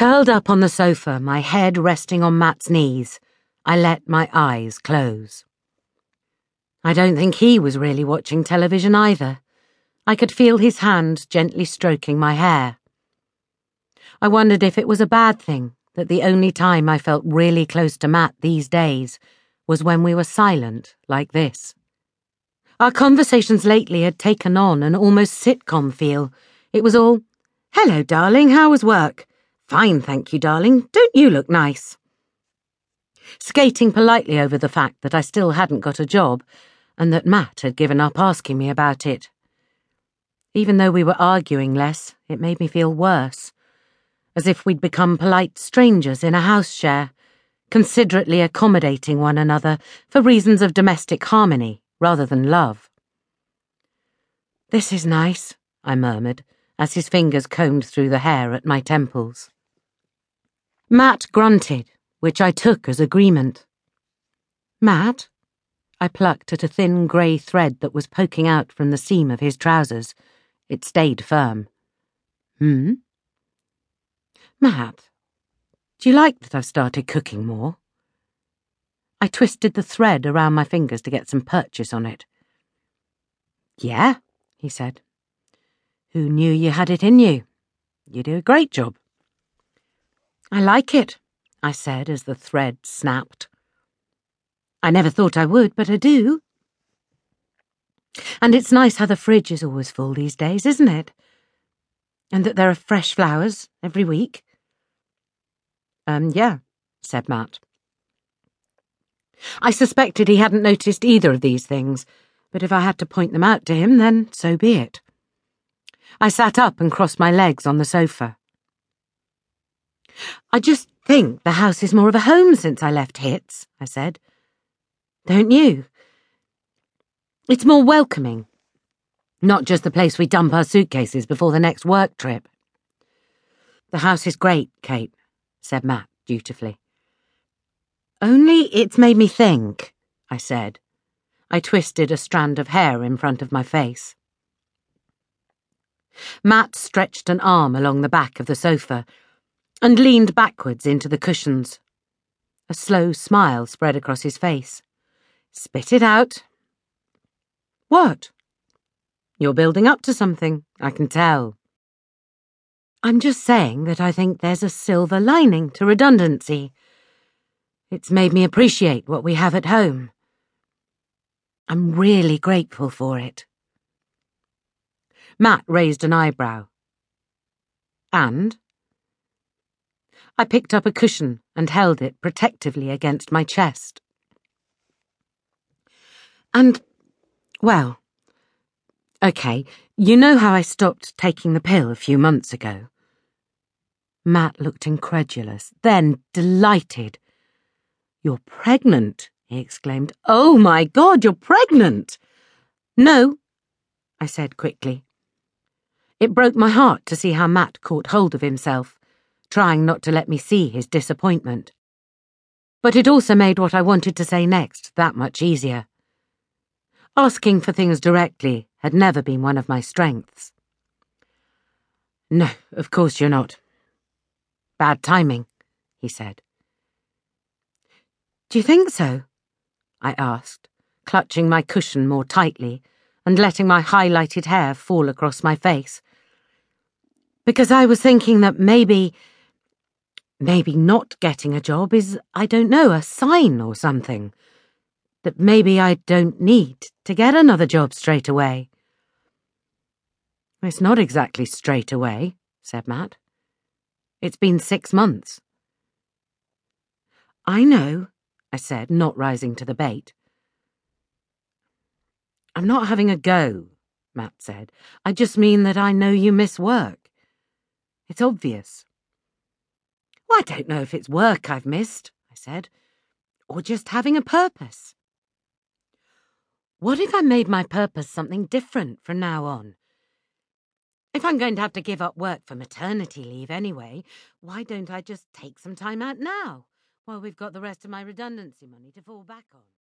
Curled up on the sofa, my head resting on Matt's knees, I let my eyes close. I don't think he was really watching television either. I could feel his hand gently stroking my hair. I wondered if it was a bad thing that the only time I felt really close to Matt these days was when we were silent like this. Our conversations lately had taken on an almost sitcom feel. It was all, Hello, darling, how was work? Fine, thank you, darling. Don't you look nice? Skating politely over the fact that I still hadn't got a job and that Matt had given up asking me about it. Even though we were arguing less, it made me feel worse, as if we'd become polite strangers in a house share, considerately accommodating one another for reasons of domestic harmony rather than love. This is nice, I murmured as his fingers combed through the hair at my temples. Matt grunted, which I took as agreement. Matt? I plucked at a thin grey thread that was poking out from the seam of his trousers. It stayed firm. Hmm? Matt, do you like that I've started cooking more? I twisted the thread around my fingers to get some purchase on it. Yeah, he said. Who knew you had it in you? You do a great job. I like it, I said as the thread snapped. I never thought I would, but I do. And it's nice how the fridge is always full these days, isn't it? And that there are fresh flowers every week. Um, yeah, said Matt. I suspected he hadn't noticed either of these things, but if I had to point them out to him, then so be it. I sat up and crossed my legs on the sofa. I just think the house is more of a home since I left Hits, I said. Don't you? It's more welcoming. Not just the place we dump our suitcases before the next work trip. The house is great, Kate, said Matt dutifully. Only it's made me think, I said. I twisted a strand of hair in front of my face. Matt stretched an arm along the back of the sofa and leaned backwards into the cushions. A slow smile spread across his face. Spit it out. What? You're building up to something, I can tell. I'm just saying that I think there's a silver lining to redundancy. It's made me appreciate what we have at home. I'm really grateful for it. Matt raised an eyebrow. And? I picked up a cushion and held it protectively against my chest. And, well, okay, you know how I stopped taking the pill a few months ago? Matt looked incredulous, then delighted. You're pregnant, he exclaimed. Oh my God, you're pregnant! No, I said quickly. It broke my heart to see how Matt caught hold of himself, trying not to let me see his disappointment. But it also made what I wanted to say next that much easier. Asking for things directly had never been one of my strengths. No, of course you're not. Bad timing, he said. Do you think so? I asked, clutching my cushion more tightly and letting my highlighted hair fall across my face because I was thinking that maybe. Maybe not getting a job is, I don't know, a sign or something. That maybe I don't need to get another job straight away. It's not exactly straight away, said Matt. It's been six months. I know, I said, not rising to the bait. I'm not having a go, Matt said. I just mean that I know you miss work. It's obvious. I don't know if it's work I've missed, I said, or just having a purpose. What if I made my purpose something different from now on? If I'm going to have to give up work for maternity leave anyway, why don't I just take some time out now while we've got the rest of my redundancy money to fall back on?